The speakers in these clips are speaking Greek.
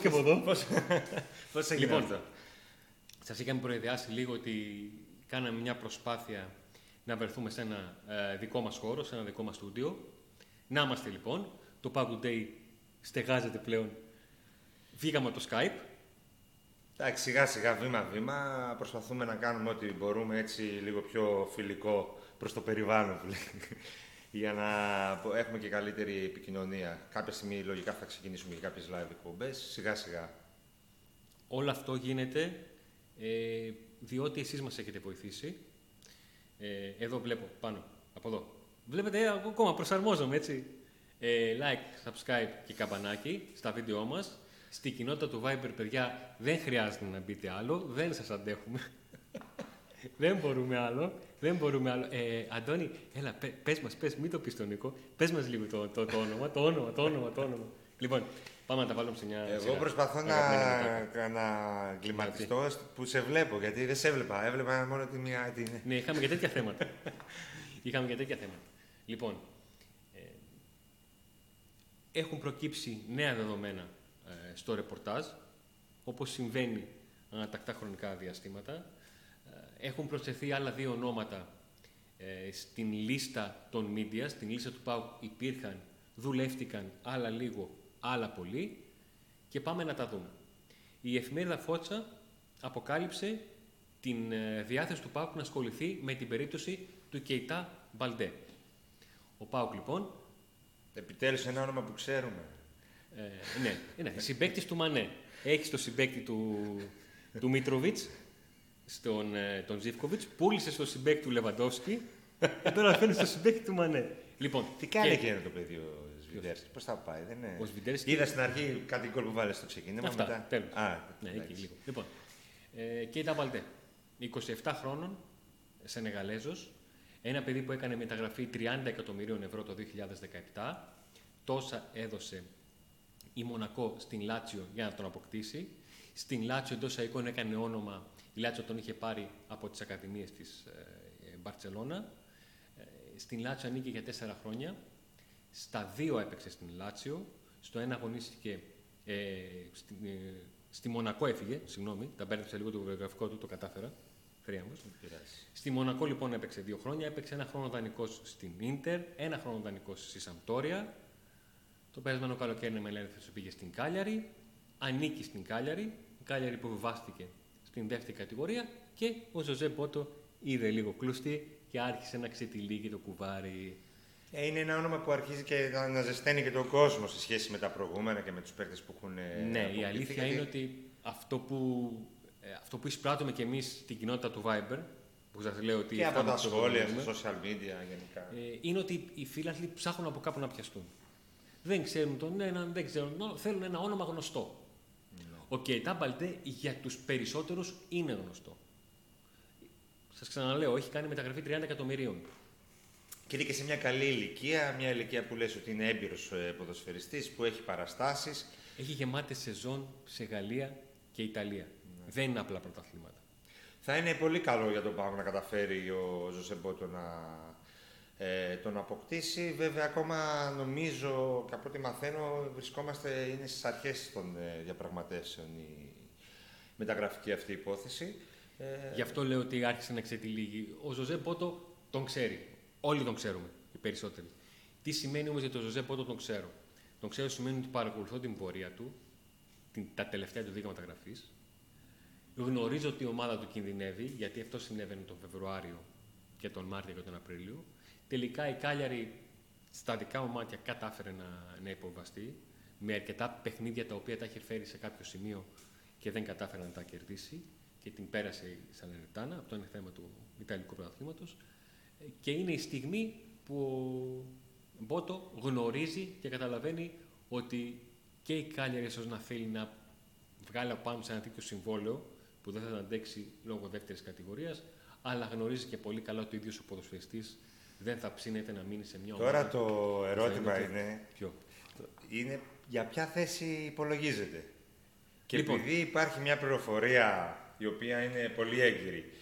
και από εδώ. Πώ έγινε Λοιπόν, αυτό; Σας είχαμε προειδεάσει λίγο ότι κάναμε μια προσπάθεια να βρεθούμε σε ένα ε, δικό μας χώρο, σε ένα δικό μας στούντιο. Να είμαστε λοιπόν. Το Pago Day στεγάζεται πλέον. Βγήκαμε από το Skype. Εντάξει, σιγά σιγά, βήμα βήμα, προσπαθούμε να κάνουμε ό,τι μπορούμε έτσι λίγο πιο φιλικό προς το περιβάλλον που λέει. Για να έχουμε και καλύτερη επικοινωνία. Κάποια στιγμή λογικά θα ξεκινήσουμε και κάποιες live εκπομπές, σιγά σιγά. Όλο αυτό γίνεται ε, διότι εσείς μας έχετε βοηθήσει. Ε, εδώ βλέπω πάνω, από εδώ. Βλέπετε, ε, ακόμα προσαρμόζομαι έτσι. Ε, like, subscribe και καμπανάκι στα βίντεό μας. Στη κοινότητα του Viber, παιδιά, δεν χρειάζεται να μπείτε άλλο. Δεν σας αντέχουμε. δεν μπορούμε άλλο. Δεν μπορούμε άλλο. Ε, Αντώνη, έλα, πε, πες μας, πες, μην το πεις τον Νίκο. Πες μας λίγο το, το, το όνομα, το όνομα, το όνομα, το όνομα. Λοιπόν, πάμε να τα βάλουμε σε μια Εγώ σειρά. προσπαθώ Αγαπημένα να, να εγκληματιστώ που σε βλέπω, γιατί δεν σε έβλεπα. Έβλεπα μόνο τη μία. Την... Ναι, είχαμε και τέτοια θέματα. είχαμε και τέτοια θέματα. Λοιπόν, ε, έχουν προκύψει νέα δεδομένα ε, στο ρεπορτάζ, όπως συμβαίνει ανατακτά χρονικά διαστήματα. Ε, έχουν προσθεθεί άλλα δύο ονόματα ε, στην λίστα των media, στην λίστα του ΠΑΟΚ υπήρχαν, δουλεύτηκαν άλλα λίγο, άλλα πολύ και πάμε να τα δούμε. Η εφημερίδα Φώτσα αποκάλυψε την ε, διάθεση του ΠΑΟΚ να ασχοληθεί με την περίπτωση του Κεϊτά Μπαλντέ. Ο ΠΑΟΚ λοιπόν, Επιτέλους ένα όνομα που ξέρουμε. ε, ναι, ναι, συμπέκτης του Μανέ. Έχεις το συμπέκτη του, του Μίτροβιτς, στον, ε, τον Ζίβκοβιτς, πούλησε στο συμπέκτη του Λεβαντόφσκι και τώρα φέρνει στο συμπέκτη του Μανέ. Λοιπόν, Τι κάνει και- εκείνο το παιδί ο Σβιντέρσκι, πώς θα πάει, δεν είναι. Ο Σβιντέρσκι- Είδα στην αρχή κάτι γκολ που βάλες στο ξεκίνημα. Αυτά, μετά... τέλος. Α, Ναι, εντάξει. εκεί λίγο. Λοιπόν, ε, Κέιτα Μπαλτέ, 27 χρόνων, Σενεγαλέζος, ένα παιδί που έκανε μεταγραφή 30 εκατομμυρίων ευρώ το 2017, τόσα έδωσε η Μονακό στην Λάτσιο για να τον αποκτήσει. Στην Λάτσιο εντός εικόνα έκανε όνομα, η Λάτσιο τον είχε πάρει από τις ακαδημίες της ε, Μπαρτσελώνα. Ε, στην Λάτσιο ανήκει για τέσσερα χρόνια. Στα δύο έπαιξε στην Λάτσιο. Στο ένα αγωνίστηκε ε, στη, ε, στη Μονακό έφυγε, συγγνώμη, τα μπέρδεψα λίγο το βιογραφικό του, το κατάφερα. Χρία μου. Δεν πειράζει. Στη Μονακό λοιπόν έπαιξε δύο χρόνια, έπαιξε ένα χρόνο δανεικός στην Ίντερ, ένα χρόνο δανεικός στη Σαμπτόρια. Το περασμένο καλοκαίρι με ελεύθερη πήγε στην Κάλιαρη, ανήκει στην Κάλιαρη, η Κάλιαρη που βιβάστηκε στην δεύτερη κατηγορία και ο Ζωζέ Μπότο είδε λίγο κλούστη και άρχισε να ξετυλίγει το κουβάρι. Ε, είναι ένα όνομα που αρχίζει και να, να ζεσταίνει και τον κόσμο σε σχέση με τα προηγούμενα και με τους παίκτες που έχουν ε, ναι, η αποκτηθεί, αλήθεια γιατί- είναι ότι αυτό που, ε, αυτό που εισπράττουμε κι εμείς στην κοινότητα του Viber, που σας λέω ότι Και από φτάνουμε τα στο σχόλια, volume, στα social media γενικά. ε, είναι ότι οι φίλαθλοι ψάχνουν από κάπου να πιαστούν. Δεν ξέρουν τον έναν, δεν ξέρουν τον άλλο, θέλουν ένα όνομα γνωστό. Ο Κεϊτά Μπαλτέ για τους περισσότερους είναι γνωστό. Σας ξαναλέω, έχει κάνει μεταγραφή 30 εκατομμυρίων. Και είναι και σε μια καλή ηλικία, μια ηλικία που λες ότι είναι έμπειρος ε, ποδοσφαιριστής, που έχει παραστάσεις. Έχει γεμάτες σεζόν σε Γαλλία και Ιταλία. Δεν είναι απλά πρωταθλήματα. Θα είναι πολύ καλό για τον Πάγο να καταφέρει ο Ζωσεμπότο να ε, τον αποκτήσει. Βέβαια, ακόμα νομίζω, και από ό,τι μαθαίνω, βρισκόμαστε, είναι στις αρχές των ε, διαπραγματεύσεων η μεταγραφική αυτή υπόθεση. Ε, Γι' αυτό λέω ότι άρχισε να ξετυλίγει. Ο Ζωζέ Πότο τον ξέρει. Όλοι τον ξέρουμε, οι περισσότεροι. Τι σημαίνει όμως για τον Ζωζέ Πότο τον ξέρω; Τον ξέρω σημαίνει ότι παρακολουθώ την πορεία του, την, τα τελευταία του δίκα μεταγραφή. Γνωρίζω ότι η ομάδα του κινδυνεύει, γιατί αυτό συνέβαινε τον Φεβρουάριο και τον Μάρτιο και τον Απρίλιο. Τελικά η Κάλιαρη στα δικά μου μάτια κατάφερε να, να υποβαστεί με αρκετά παιχνίδια τα οποία τα είχε φέρει σε κάποιο σημείο και δεν κατάφερε να τα κερδίσει και την πέρασε η Σαλερνιτάνα. Αυτό είναι θέμα του Ιταλικού πρωταθλήματος. Και είναι η στιγμή που ο Μπότο γνωρίζει και καταλαβαίνει ότι και η Κάλιαρη ίσως να θέλει να βγάλει από πάνω σε ένα τέτοιο συμβόλαιο που δεν θα τα αντέξει λόγω δεύτερης κατηγορίας, αλλά γνωρίζει και πολύ καλά ότι ο ίδιος ο ποδοσφαιριστής δεν θα ψήνεται να μείνει σε μια ομάδα. Τώρα το ερώτημα Θα είναι, Ποιο; είναι για ποια θέση υπολογίζεται. Και Λοιπόν. επειδή υπάρχει μια πληροφορία η οποία είναι πολύ έγκυρη,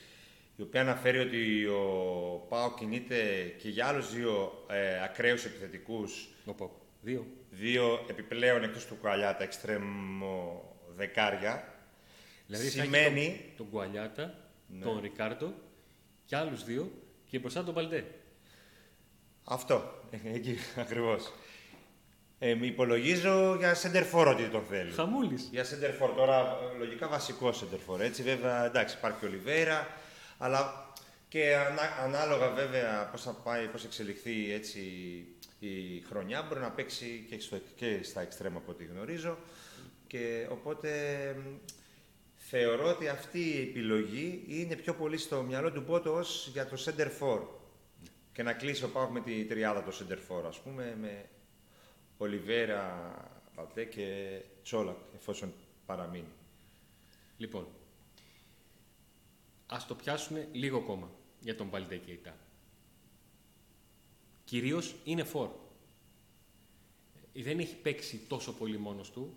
η οποία αναφέρει ότι ο Πάο κινείται και για άλλους δύο ε, ακραίους επιθετικούς Οπό. Δύο. Δύο επιπλέον εκτός του Κουαλιάτα εξτρέμο δεκάρια. Δηλαδή θα έχει σημαίνει... τον, τον Κουαλιάτα, Ναι. τον Ρικάρντο και άλλους δύο και μπροστά τον Παλτέ. Αυτό, ε, εκεί ακριβώς. Ε, μη υπολογίζω για center for ότι τον θέλει. Χαμούλης. Για center for τώρα, ε, λογικά βασικό center for, έτσι βέβαια, εντάξει υπάρχει ο Ολιβέρα, αλλά και ανά- ανάλογα βέβαια πώς θα πάει, πώς εξελιχθεί έτσι η χρονιά, μπορεί να παίξει και, στο, και στα εξτρέμα από ό,τι γνωρίζω. Και οπότε μ, θεωρώ ότι αυτή η επιλογή είναι πιο πολύ στο μυαλό του Πότο ως για το center for. Και να κλείσει ο Πάουκ με τη τριάδα το center for, ας πούμε, με Ολιβέρα, Παλτέ και Τσόλακ, εφόσον παραμείνει. Λοιπόν, ας το πιάσουμε λίγο ακόμα για τον Παλτέ Κεϊτά. Κυρίως είναι φόρ. Ε, Δεν έχει παίξει τόσο πολύ μόνος του.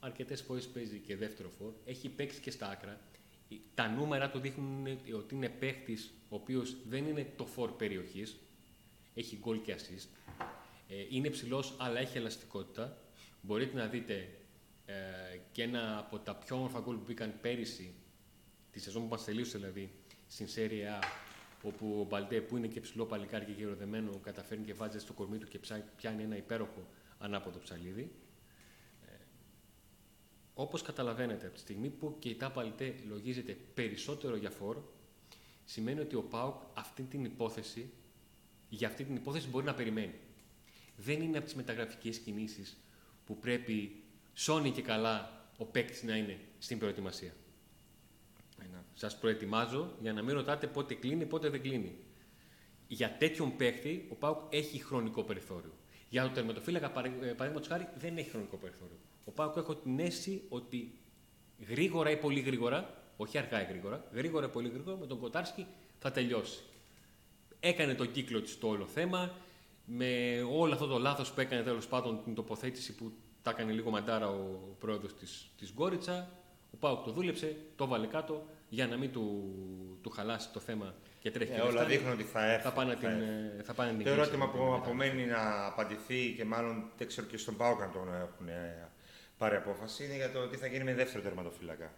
Αρκετές φορές παίζει και δεύτερο φόρ. Έχει παίξει και στα άκρα. Ε, Τα νούμερα του δείχνουν ότι είναι παίχτης ο οποίος δεν είναι το φόρ περιοχής. Έχει γκολ και assist. Ε, είναι ψηλός αλλά έχει ελαστικότητα. Μπορείτε να δείτε ε, και ένα από τα πιο όμορφα γκολ που μπήκαν πέρυσι, τη σεζόν που μας τελείωσε δηλαδή, στην Serie A, όπου ο Μπαλτέ που είναι και ψηλό παλικάρι και γεροδεμένο καταφέρνει και βάζει στο κορμί του και ψά- πιάνει ένα υπέροχο ανάποδο ψαλίδι. Ε, όπως καταλαβαίνετε, από τη στιγμή που και η Τάπαλτέ λογίζεται περισσότερο για φόρ, σημαίνει ότι ο ΠΑΟΚ αυτή την υπόθεση, για αυτή την υπόθεση μπορεί να περιμένει. Δεν είναι από τις μεταγραφικές κινήσεις που πρέπει σώνει και καλά ο παίκτης να είναι στην προετοιμασία. Σας προετοιμάζω για να μην ρωτάτε πότε κλείνει, πότε δεν κλείνει. Για τέτοιον παίκτη ο Πάουκ έχει χρονικό περιθώριο. Για τον τερματοφύλακα, παραδείγματος χάρη, δεν έχει χρονικό περιθώριο. Ο Πάουκ έχω την αίσθηση ότι γρήγορα ή πολύ γρήγορα, όχι αργά ή γρήγορα, γρήγορα ή πολύ γρήγορα με τον Κοτάρσκι θα τελειώσει. Έκανε τον κύκλο της το όλο θέμα, με όλο αυτό το λάθος που έκανε τέλος πάντων την τοποθέτηση που τα έκανε λίγο μαντάρα ο πρόεδρος της, της Γκόριτσα. Ο Πάουκ το δούλεψε, το βάλε κάτω για να μην του, του χαλάσει το θέμα και τρέχει. Ε, και όλα δεν φτάνει. δείχνουν ότι θα έρθει. Θα πάνε να θα την, έρθει. ε, θα πάνε να την Το κλείσουν ερώτημα την που μετά. απομένει να απαντηθεί και μάλλον δεν ξέρω και στον Πάουκ αν τον έχουν ε, πάρει απόφαση είναι για το τι θα γίνει με δεύτερο τερματοφύλακα.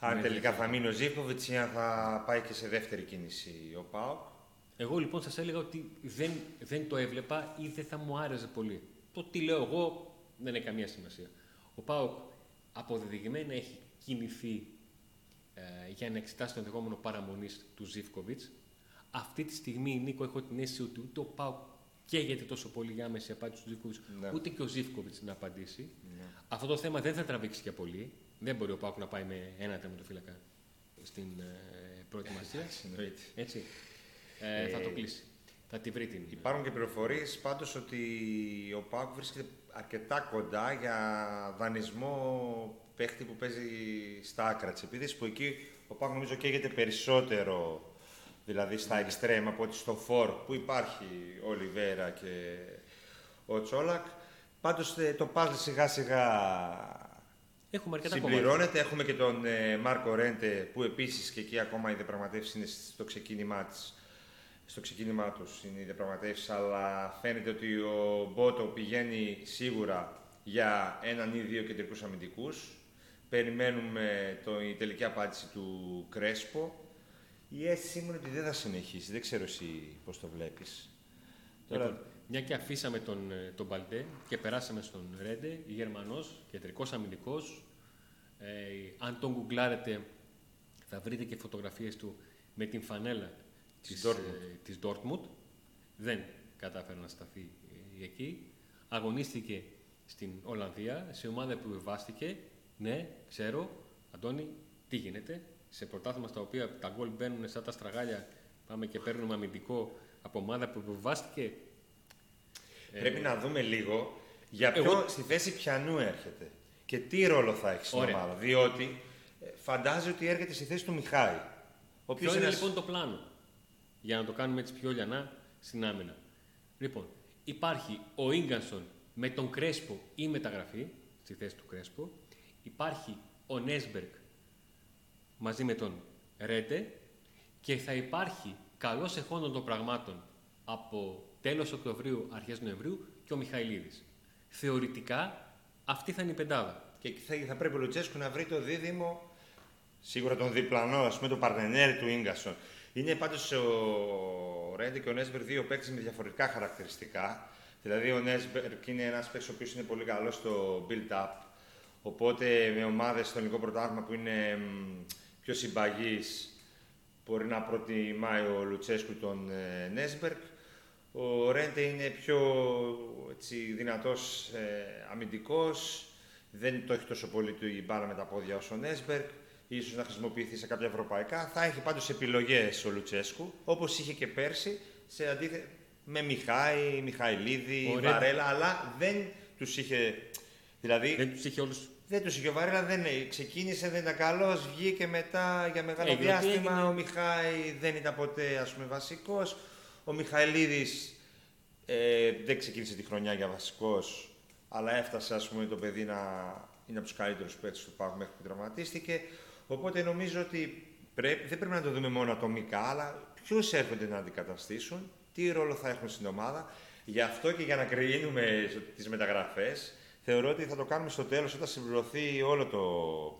Αν Ναι, τελικά ναι. θα μείνει ο Ζήφκοβιτς ή αν θα πάει και σε δεύτερη κίνηση ο Πάουκ. Εγώ λοιπόν σας έλεγα ότι δεν, δεν το έβλεπα ή δεν θα μου άρεσε πολύ. Το τι λέω εγώ δεν έχει καμία σημασία. Ο Πάοκ αποδεδειγμένα έχει κινηθεί ε, για να εξετάσει το ενδεχόμενο παραμονής του Ζήφκοβιτς. Αυτή τη στιγμή, Νίκο, έχω την αίσθηση ότι ούτε ο Πάοκ καίγεται τόσο πολύ για άμεση απάντηση του Ζήφκοβιτ, Ναι. ούτε και ο Ζήφκοβιτς να απαντήσει. Αυτό το θέμα δεν θα τραβήξει για πολύ. Δεν μπορεί ο Πάοκ να πάει με ένα τερματοφύλακα στην ε, προετοιμασία. Εννοείται. Έτσι. Ε, θα το κλείσει. Θα τη βρει την. Υπάρχουν και πληροφορίες πάντως ότι ο Πάουκ βρίσκεται αρκετά κοντά για δανεισμό παίχτη που παίζει στα άκρα της επίθεσης. Που εκεί ο Πάουκ νομίζω καίγεται περισσότερο δηλαδή στα εξτρέμ από ότι στο φόρ που υπάρχει ο Λιβέρα και ο Τσόλακ. Πάντως το πάζλ σιγά σιγά Έχουμε αρκετά κομμάτια. συμπληρώνεται. Έχουμε και τον ε, Μάρκο Ρέντε που επίσης και εκεί ακόμα οι διαπραγματεύσεις είναι στο ξεκίνημά της στο ξεκίνημά τους είναι οι διαπραγματεύσεις, αλλά φαίνεται ότι ο Μπότο πηγαίνει σίγουρα για έναν ή δύο κεντρικούς αμυντικούς. Περιμένουμε το, η τελική απάντηση του Κρέσπο. Η αίσθησή μου είναι ότι δεν θα συνεχίσει. Δεν ξέρω εσύ πώς το βλέπεις. Λοιπόν, μια και αφήσαμε τον, ε, τον Μπαλτέ και περάσαμε στον Ρέντε, Γερμανός, κεντρικός αμυντικός. Ε, αν τον γκουγκλάρετε θα βρείτε και φωτογραφίες του με την φανέλα της, Dortmund. ε, της Dortmund. Δεν κατάφερε να σταθεί ε, εκεί. Αγωνίστηκε στην Ολλανδία, σε ομάδα που βεβάστηκε. Ναι, ξέρω, Αντώνη, τι γίνεται; Σε πρωτάθλημα στα οποία τα γκολ μπαίνουν σαν τα στραγάλια, πάμε και παίρνουμε αμυντικό από ομάδα που βεβάστηκε. Πρέπει να δούμε λίγο για ποιο, εγώ- στη θέση πιανού έρχεται και τι ρόλο θα έχει στην Ωραία. ομάδα. Διότι ε, φαντάζει ότι έρχεται στη θέση του Μιχάη. Ο οποίος Ποιο είναι ένας- λοιπόν το πλάνο, για να το κάνουμε έτσι πιο λιανά στην άμυνα. Λοιπόν, υπάρχει ο γκανσον με τον Κρέσπο ή μεταγραφή, στη θέση του Κρέσπο. Υπάρχει ο Νέσμπεργκ μαζί με τον Ρέντε και θα υπάρχει καλός εχόντων των πραγμάτων από τέλος Οκτωβρίου, αρχές Νοεμβρίου και ο Μιχαηλίδης. Θεωρητικά αυτή θα είναι η πεντάδα. Και εκεί θα, θα πρέπει ο Λουτσέσκου να βρει το δίδυμο, σίγουρα τον διπλανό, ας πούμε, τον παρτενέρ του γκασον. Είναι πάντως ο Ρέντε και ο Νέσμπερ δύο παίκτες με διαφορετικά χαρακτηριστικά. Δηλαδή, ο Νέσμπερ είναι ένας παίκτης ο οποίος είναι πολύ καλός στο build-up. Οπότε, με ομάδες στο ελληνικό πρωτάθλημα που είναι μ, πιο συμπαγεί, μπορεί να προτιμάει ο Λουτσέσκου τον ε, Νέσμπερκ. Ο Ρέντε είναι πιο έτσι, δυνατός ε, αμυντικός, δεν το έχει τόσο πολύ του η μπάλα με τα πόδια όσο ο Νέσμπερκ, ίσως να χρησιμοποιηθεί σε κάποια ευρωπαϊκά. Θα έχει πάντως επιλογές ο Λουτσέσκου, όπως είχε και πέρσι, σε αντίθεση με Μιχάη, Μιχαηλίδη, Ωραία. Βαρέλα, αλλά δεν τους είχε... Δηλαδή, Δεν τους είχε όλους δεν τους είχε. Ο Βαρέλα δεν είναι. Ξεκίνησε, δεν ήταν καλός, βγήκε μετά για μεγάλο Έγινε, διάστημα. έγινε. Ο Μιχάη δεν ήταν ποτέ ας πούμε βασικός. Ο Μιχαηλίδης ε, δεν ξεκίνησε τη χρονιά για βασικός, αλλά έφτασε ας πούμε το παιδί να είναι από τους καλύτερους παίκτες του Πάγου μέχρι που τραυματίστηκε. Οπότε νομίζω ότι πρέπει, δεν πρέπει να το δούμε μόνο ατομικά, αλλά ποιου έρχονται να αντικαταστήσουν, τι ρόλο θα έχουν στην ομάδα. Γι' αυτό και για να κρίνουμε τις μεταγραφές, θεωρώ ότι θα το κάνουμε στο τέλος όταν συμπληρωθεί όλο το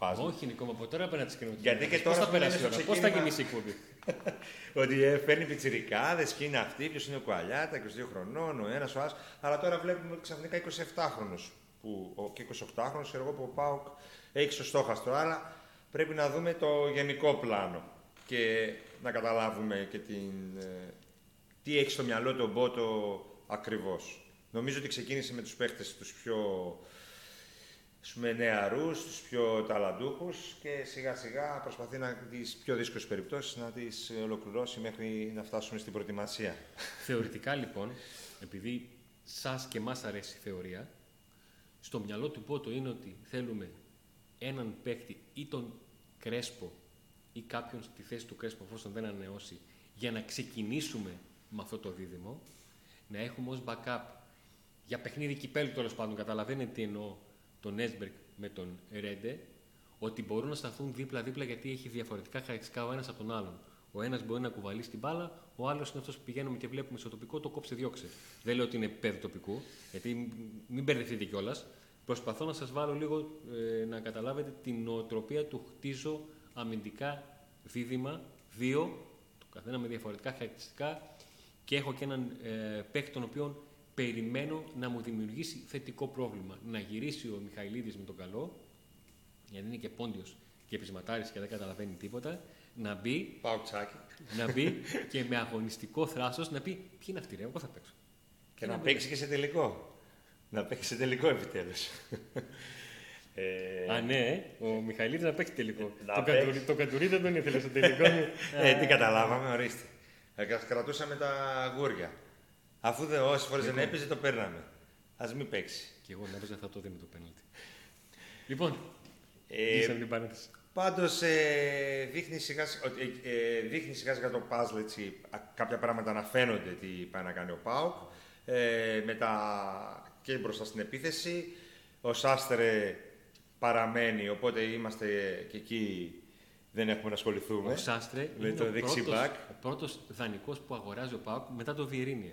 puzzle. Όχι, Νικό, μου, από τώρα πέρα τις κοινότητες. Γιατί και Πώς τώρα θα που περάσει η είναι στο ώρα, πώς θα ξεκίνημα- γεμίσει η εκπομπή; ότι ε, παίρνει πιτσιρικάδες, ποιοι είναι αυτοί, ποιος είναι ο Κουαλιάτα, 22 χρονών, ο ένας, ο άλλος. Αλλά τώρα βλέπουμε ξαφνικά 27χρονου. Που, ο- και 28χρονου, ξέρω εγώ, που ο Πάουκ έχει στο στόχαστρο. Αλλά πρέπει να δούμε το γενικό πλάνο και να καταλάβουμε και την, ε, τι έχει στο μυαλό του ο Μπότο ακριβώς. Νομίζω ότι ξεκίνησε με τους παίχτες τους πιο ας πούμε, νεαρούς, τους πιο ταλαντούχους και σιγά σιγά προσπαθεί να τις πιο δύσκολες περιπτώσεις να τις ολοκληρώσει μέχρι να φτάσουμε στην προετοιμασία. Θεωρητικά λοιπόν, επειδή σας και μας αρέσει η θεωρία, στο μυαλό του Πότο είναι ότι θέλουμε έναν παίκτη ή τον Κρέσπο ή κάποιον στη θέση του Κρέσπο εφόσον δεν ανανεώσει για να ξεκινήσουμε με αυτό το δίδυμο, να έχουμε ως backup για παιχνίδι κυπέλου τέλος πάντων, καταλαβαίνετε τι εννοώ τον Έσμπεργκ με τον Ρέντε, ότι μπορούν να σταθούν δίπλα-δίπλα γιατί έχει διαφορετικά χαρακτηριστικά ο ένας από τον άλλον. Ο ένας μπορεί να κουβαλήσει την μπάλα, ο άλλος είναι αυτός που πηγαίνουμε και βλέπουμε στο τοπικό, το κόψε διώξε. Δεν λέω ότι είναι παιδό τοπικού, γιατί μ- μην μπερδευτείτε κιόλας. Προσπαθώ να σας βάλω λίγο ε, να καταλάβετε την νοοτροπία του χτίζω αμυντικά δίδυμα, δύο, το καθένα με διαφορετικά χαρακτηριστικά και έχω και έναν ε, παίκτη τον οποίο περιμένω να μου δημιουργήσει θετικό πρόβλημα. Να γυρίσει ο Μιχαηλίδης με τον καλό, γιατί είναι και πόντιος και πεισματάρης και δεν καταλαβαίνει τίποτα, να μπει, Πάω τσάκι. να μπει και με αγωνιστικό θράσος να πει ποιοι είναι αυτοί ρε, εγώ θα παίξω. Και να παίξει και σε τελικό. Να παίξει σε τελικό επιτέλους. ε, Α, ναι, ο Μιχαηλίδης να παίξει τελικό. Να το, παίξει. κατουρί, το κατουρί δεν τον ήθελε στο τελικό. ε, τι καταλάβαμε, ορίστε. Ε, κα- κρατούσαμε τα γούρια. Αφού δεν, όσες φορές δεν έπαιζε, το παίρναμε. Ας μην παίξει. και εγώ νόμιζα θα το δίνω το πέναλτι. Λοιπόν, Ε, κλείσαμε την παρένθεση. Πάντως ε, δείχνει σιγά, σι- ότι, ε, ε, δείχνει σιγά σιγά το puzzle έτσι, α, κάποια πράγματα να φαίνονται τι πάει να κάνει ο ΠΑΟΚ ε, μετά και μπροστά στην επίθεση ο Σάστρε παραμένει οπότε είμαστε και εκεί δεν έχουμε να ασχοληθούμε Ο Σάστρε με είναι το ο δεξί πρώτος, back. ο πρώτος δανεικός που αγοράζει ο ΠΑΟΚ μετά το Βιερίνια.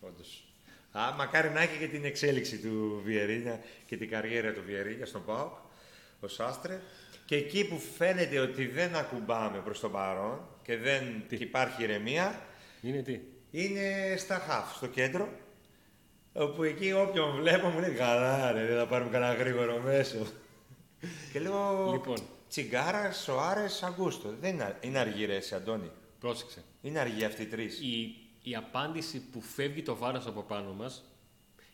Όντως. Α, μακάρι να έχει και την εξέλιξη του Βιερίνια και την καριέρα του Βιερίνια στον ΠΑΟΚ, ο Σάστρε. Και εκεί που φαίνεται ότι δεν ακουμπάμε προς το παρόν και δεν Τι; και υπάρχει ηρεμία, Είναι τι; είναι στα χαφ, στο κέντρο. Όπου εκεί όποιον βλέπω μου λέει καλά ρε, δεν θα πάρουμε κανένα γρήγορο μέσο. και λέω Λοιπόν. Τσιγκάρα, Σοάρες, Αγκούστο. Δεν είναι, α- είναι αργή ρε εσύ, Αντώνη. Πρόσεξε. Είναι αργή αυτοί οι τρεις. Η, η απάντηση που φεύγει το βάρος από πάνω μας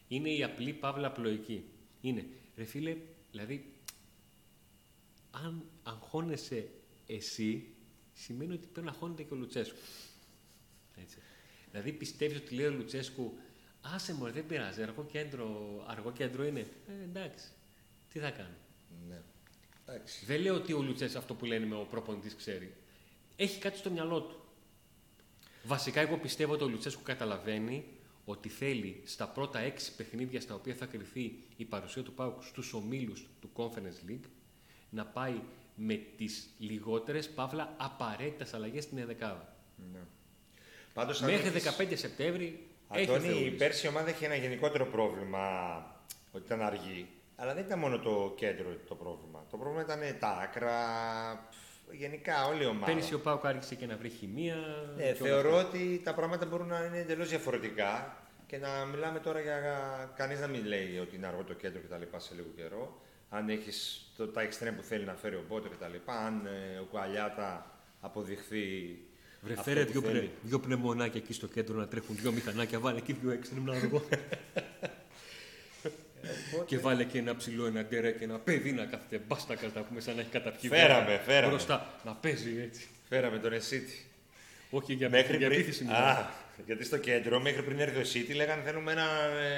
είναι η απλή παύλα απλοϊκή. Είναι, ρε φίλε, δηλαδή, αν αγχώνεσαι εσύ, σημαίνει ότι πρέπει να αγχώνεται και ο Λουτσέσκου. Έτσι. Δηλαδή πιστεύεις ότι λέει ο Λουτσέσκου, άσε μωρέ, δεν πειράζει, αργό κέντρο, αργό κέντρο είναι. Ε, εντάξει, τι θα κάνω; Ναι. Εντάξει. Δεν λέω ότι ο Λουτσέσκου αυτό που λένε με ο προπονητής ξέρει. Έχει κάτι στο μυαλό του. Βασικά, εγώ πιστεύω ότι ο Λουτσέσκου καταλαβαίνει ότι θέλει στα πρώτα έξι παιχνίδια στα οποία θα κρυθεί η παρουσία του Πάουκ στους ομίλους του Conference League να πάει με τις λιγότερες, παύλα, απαραίτητες αλλαγές στην εδεκάδα. Ναι. Πάντως, αν Μέχρι έχεις- 15 Σεπτέμβρη έχει ο Αντώνη, Θεούλης. πέρσι η ομάδα είχε ένα γενικότερο πρόβλημα ότι ήταν αργή. Αλλά δεν ήταν μόνο το κέντρο το πρόβλημα. Το πρόβλημα ήταν τα άκρα, πφ, γενικά όλη η ομάδα. Πέρυσι ο Πάουκ άρχισε και να βρει χημεία. Ναι, και όλα θεωρώ αυτά. ότι τα πράγματα μπορούν να είναι εντελώς διαφορετικά και να μιλάμε τώρα για. Κανείς να μην λέει ότι είναι αργό το κέντρο κτλ. σε λίγο καιρό. Αν έχεις τα εξτρέμ που θέλει να φέρει ο Μπότερ κτλ. Αν ε, ο Κουαλιάτα αποδειχθεί. Βρε, αυτό φέρε που δύο, θέλει. πνε, δύο πνευμονάκια εκεί στο κέντρο να τρέχουν δύο μηχανάκια. Βάλε εκεί δύο έξτρεμ να αργό. και βάλε και ένα ψηλό, ένα ντερέ και ένα παιδί να κάθεται μπάστα κατά πούμε σαν να έχει καταπιεί. Φέραμε, βόλτα φέραμε. Μπροστά, να παίζει έτσι. Φέραμε τον Εσίτη. Όχι για, Μέχρι για πριν- επίθεση μιλάω. Α, γιατί στο κέντρο, μέχρι πριν έρθει ο City, λέγανε θέλουμε ένα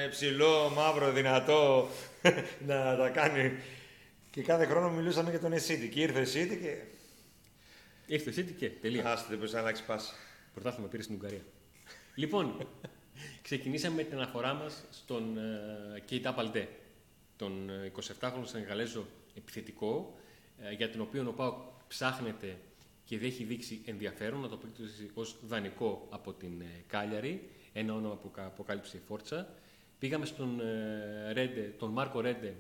ε, ψηλό, μαύρο, δυνατό να τα κάνει. Και κάθε χρόνο μιλούσαμε για τον Εσίτη. Και ήρθε ο Εσίτη και. Ήρθε εσύ και τελεία. Άστο, δεν μπορούσε να αλλάξει πάσα. Πρωτάθλημα πήρε στην Ουγγαρία. λοιπόν, ξεκινήσαμε με την αναφορά μας στον ε, Κέιτα Παλτέ, τον ε, 27χρονο Σενεγαλέζο επιθετικό, ε, για τον οποίο ο Πάοκ ψάχνεται και δεν έχει δείξει ενδιαφέρον να το αποκτήσει ως δανεικό από την ε, Κάλιαρη, ένα όνομα που κα- αποκάλυψε η Φόρτσα. Πήγαμε στον ε, Ρέντε, τον Μάρκο Ρέντε,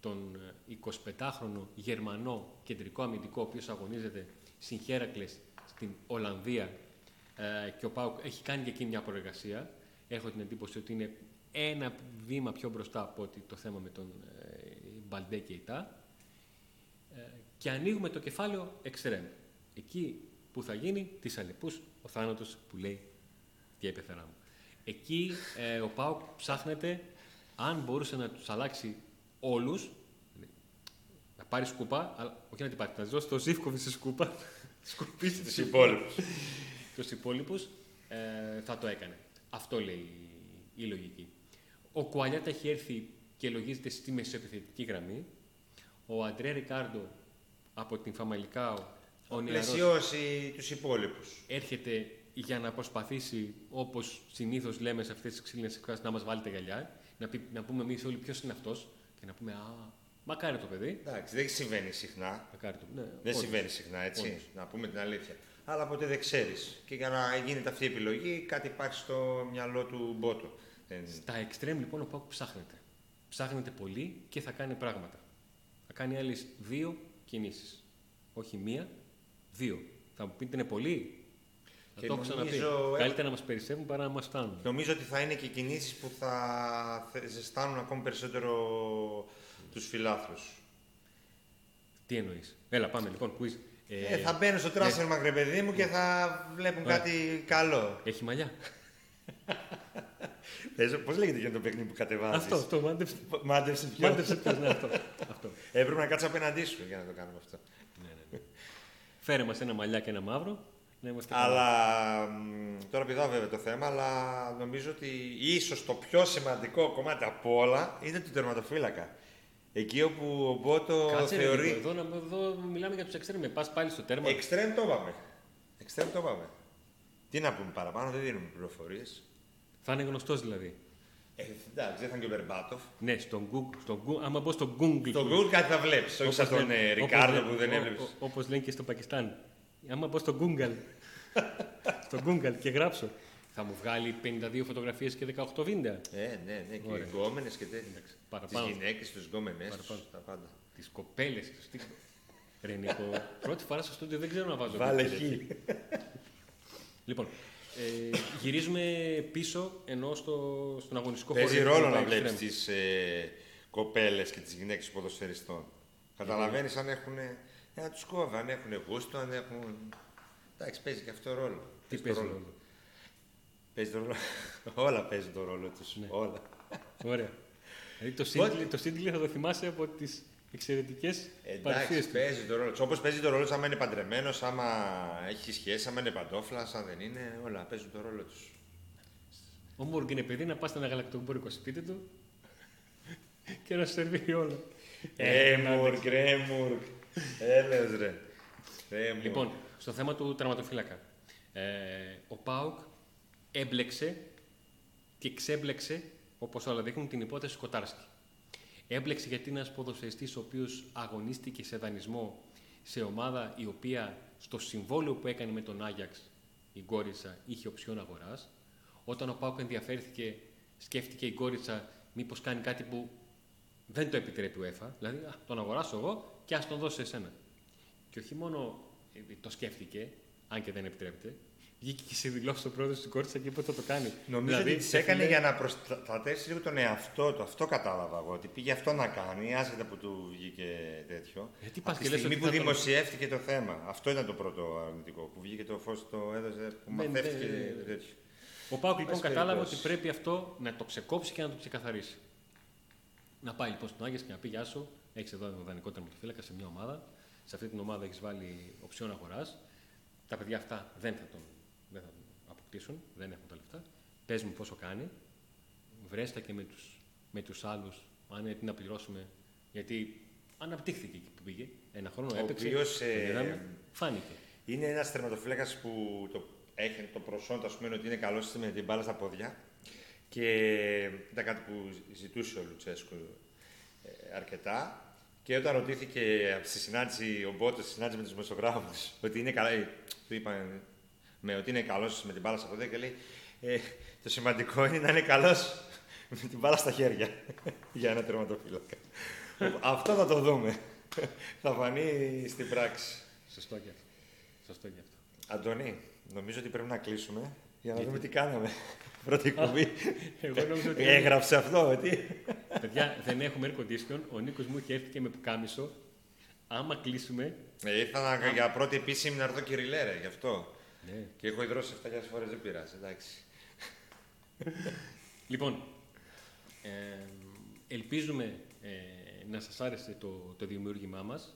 τον ε, 25χρονο Γερμανό κεντρικό αμυντικό, ο οποίος αγωνίζεται στην Χέρακλες στην Ολλανδία ε, και ο Πάουκ έχει κάνει και εκείνη μια προεργασία. Έχω την εντύπωση ότι είναι ένα βήμα πιο μπροστά από ότι το θέμα με τον ε, Μπαλντέ και Ιτά. Ε, και ανοίγουμε το κεφάλαιο εξτρέμ. Εκεί που θα γίνει της αλεπούς ο θάνατος που λέει τι έπεθερά μου. Εκεί ε, ο Πάουκ ψάχνεται αν μπορούσε να τους αλλάξει όλους να πάρει σκούπα, αλλά όχι να την πάρει, να της δώσει το Ζήφκοβιτ στη σκούπα, σκουπίσει Τους τους υπόλοιπους. τους υπόλοιπους, ε, θα το έκανε. Αυτό λέει η λογική. Ο Κουαλιάτα έχει έρθει και λογίζεται στη μεσοεπιθετική γραμμή. Ο Αντρέ Ρικάρντο από την Φαμαλικάο, ο νεαρός, Πλαισιώσει τους υπόλοιπους. έρχεται για να προσπαθήσει, όπως συνήθως λέμε σε αυτές τις ξύλινες εκφράσεις, να μας βάλει τα γυαλιά, να, πει, να πούμε εμείς όλοι ποιος είναι αυτός και να πούμε «Α, μακάρι το παιδί». Εντάξει, δεν συμβαίνει συχνά. Μακάρι το ναι, Δεν όντως. συμβαίνει συχνά, έτσι. Όντως. Να πούμε την αλήθεια. Αλλά ποτέ δεν ξέρεις. Και για να γίνεται αυτή η επιλογή, κάτι υπάρχει στο μυαλό του Μπότο. Δεν- Στα εξτρέμ λοιπόν ο Πάουκ ψάχνεται. Ψάχνεται πολύ και θα κάνει πράγματα. Θα κάνει άλλες δύο κινήσεις. Όχι μία, δύο. Θα μου πείτε είναι πολύ; Θα Και το έχω ξαναπεί. νομίζω, ε- Καλύτερα να μας περισσεύουν παρά να μας φτάνουν. Νομίζω ότι θα είναι και κινήσεις που θα θε- ζεστάνουν ακόμη περισσότερο τους φιλάθλους. Τι εννοείς; Έλα πάμε λοιπόν. Quiz. Ε, Ε, θα μπαίνουν στο τράσερ μακρε παιδί μου και θα βλέπουν Ωραία. κάτι καλό. Έχει μαλλιά. Πώς λέγεται για το παιχνίδι που κατεβάζεις; αυτό, αυτό. Μάντεψε. Μάντεψε πιο. Μάντεψε ποιος, ναι, αυτό. αυτό. Έπρεπε να κάτσεις απέναντί σου για να το κάνουμε αυτό. Ναι, ναι, ναι. Φέρε μας ένα μαλλιά και ένα μαύρο. Να είμαστε καλά. Αλλά μ, τώρα πηδάω βέβαια το θέμα, αλλά νομίζω ότι ίσως το πιο σημαντικό κομμάτι από όλα είναι του τερματοφύλακα. Εκεί όπου ο Μπότο Κάτσε ρε, θεωρεί. λίγο, εδώ, να- εδώ μιλάμε για τους εξτρέμ. Πας πάλι στο τέρμα. Εξτρέμ το είπαμε. Εξτρέμ το είπαμε. Τι να πούμε παραπάνω, δεν δίνουμε πληροφορίες. Θα είναι γνωστός δηλαδή. Ε, εντάξει, δεν θα είναι και ο Μπερμπάτοφ. Ναι, στον Google, στον Google, άμα μπω στο Google. Στον Google κάτι θα βλέπεις. Όχι σαν τον ε, Ρικάρδο που δεν έβλεπες. Όπως λένε και στο Πακιστάν. Άμα μπω στο Google, στο Google και γράψω, θα μου βγάλει 52 φωτογραφίες και 18 βίντεο. Ε, ναι, ναι, και Ωραία. γκόμενες και τέτοια. Εντάξει, Τις παραπάνω. γυναίκες, τους γκόμενε του, Παραπάνω. τα πάντα. Τις κοπέλες τους. τι- Ρε Νίκο, πρώτη φορά στο στούντιο δεν ξέρω να βάζω. Βάλε Google, χ. έτσι. Λοιπόν, ε, γυρίζουμε πίσω ενώ στο, στον αγωνιστικό χώρο. Παίζει για ρόλο τον να extreme. βλέπεις τις ε, κοπέλες και τις γυναίκες ποδοσφαιριστών. Καταλαβαίνεις αν έχουν. Ε, να τους κόβει, αν έχουν γούστο, αν έχουν. Εντάξει, παίζει και αυτό ρόλο. Τι το παίζει ρόλο. Παίζει το ρόλο. Όλα παίζουν το ρόλο τους. Ναι. Όλα. Ωραία. Δηλαδή το Πότε- Σίγκλι, το Σίγκλι θα το θυμάσαι από τις εξαιρετικές παρουσίες Εντάξει, του. παίζει το ρόλο του. Όπως παίζει το ρόλο του, άμα είναι παντρεμένος, άμα έχει σχέση, άμα είναι παντόφλα, αν δεν είναι, όλα παίζουν το ρόλο τους. Ο Μούργκ είναι παιδί να πας σε ένα γαλακτοκομπόρικο σπίτι του και να σου σερβίρει όλα. Έμουρκ, ρέμουρκ. Έλες ρε. Ρέμουρκ. Λοιπόν, στο θέμα του τραυματοφύλακα. Ε, ο Πάουκ έμπλεξε και ξέμπλεξε, όπως όλα δείχνουν, την υπόθεση Σκοτάρσκι. Έμπλεξε γιατί είναι ένας ποδοσφαιριστής ο οποίος αγωνίστηκε σε δανεισμό σε ομάδα η οποία στο συμβόλαιο που έκανε με τον Άγιαξ η Γκόριτσα είχε οψιόν αγοράς. Όταν ο Πάουκ ενδιαφέρθηκε, σκέφτηκε η Γκόριτσα μήπως κάνει κάτι που δεν το επιτρέπει η UEFA. Δηλαδή, α, τον αγοράσω εγώ και ας τον δώσω εσένα. Και όχι μόνο ε, το σκέφτηκε, αν και δεν επιτρέπεται, βγήκε και σε δηλώσει το πρόεδρος του Κόρτσα και είπε ότι θα το κάνει. Νομίζω δηλαδή, ότι τις έκανε για να προστατεύσει λίγο τον εαυτό του. Αυτό κατάλαβα εγώ. Ότι πήγε αυτό να κάνει, άσχετα που του βγήκε τέτοιο. Γιατί Από τη στιγμή που δημοσιεύτηκε το θέμα. Αυτό ήταν το πρώτο αρνητικό. Που βγήκε το φως, το έδωσε, που ναι, μαθεύτηκε ναι, τέτοιο. Ο Πάουκ λοιπόν κατάλαβε ότι πρέπει αυτό να το ξεκόψει και να το ξεκαθαρίσει. Να πάει λοιπόν στον Άγιο και να πει: Γεια σου, έχεις εδώ ένα δανεικό τερματοφύλακα σε μια ομάδα. Σε αυτή την ομάδα έχεις βάλει οψιόν αγοράς. Τα παιδιά αυτά δεν θα τον, δεν θα τον αποκτήσουν, δεν έχουν τα λεφτά. Πες μου πόσο κάνει. Βρέστα και με τους με τους άλλους, αν είναι να πληρώσουμε. Γιατί αναπτύχθηκε εκεί που πήγε. Ένα χρόνο ο έπαιξε. Οποίος, ε, φάνηκε. Είναι ένας τερματοφύλακα που το, έχει το προσόν, ας πούμε, ότι είναι καλό με την μπάλα στα πόδια. Και ήταν κάτι που ζητούσε ο Λουτσέσκο ε, αρκετά. Και όταν ρωτήθηκε στη συνάντηση, ο Μπότος στη συνάντηση με τους μεσογράφους, ότι είναι καλά, ε, του είπαν με ότι είναι καλός με την μπάλα στα πόδια και λέει ε, Το σημαντικό είναι να είναι καλός με την μπάλα στα χέρια για ένα τερματοφύλακα. αυτό θα το δούμε. θα φανεί στην πράξη. Σωστό και αυτό. Σωστό και αυτό. Αντωνί, νομίζω ότι πρέπει να κλείσουμε για να δούμε τι κάναμε. Πρώτη κουμπί. Εγώ νόμιζα ότι. Έγραψε αυτό, τι; Παιδιά, δεν έχουμε air condition. Ο Νίκος μου έχει έρθει και με πουκάμισο. Άμα κλείσουμε. Ε, ήρθα να, για πρώτη επίσημη να έρθω κυριλέρε, γι' αυτό. Ναι. Και έχω ιδρώσει 7.000 φορές, δεν πειράζει, εντάξει. λοιπόν, ε, ελπίζουμε ε, να σας άρεσε το, το δημιούργημά μας.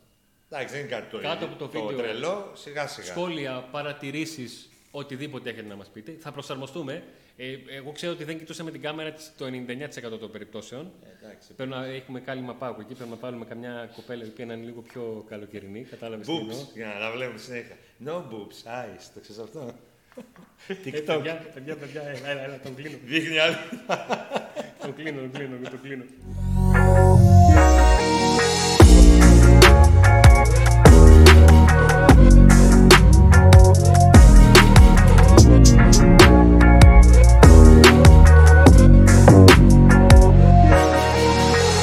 Εντάξει, δεν είναι κάτι το, Κάτω από το, το βίντεο, τρελό, σιγά σιγά. Σχόλια, παρατηρήσεις, οτιδήποτε έχετε να μας πείτε. Θα προσαρμοστούμε. Ε, εγώ ξέρω ότι δεν κοιτούσαμε την κάμερα το 99% των περιπτώσεων. Ε, εντάξει. Πρέπει να έχουμε κάλυμα πάγου εκεί. Πρέπει να πάρουμε καμιά κοπέλα που είναι λίγο πιο καλοκαιρινή. Κατάλαβες τι εννοώ; Για να τα βλέπουμε συνέχεια. No boobs, eyes. Το ξέρεις αυτό; TikTok. Ε, παιδιά, παιδιά, παιδιά, έλα, έλα, τον κλείνω. Δείχνει άλλο. τον κλείνω, τον κλείνω, τον κλείνω.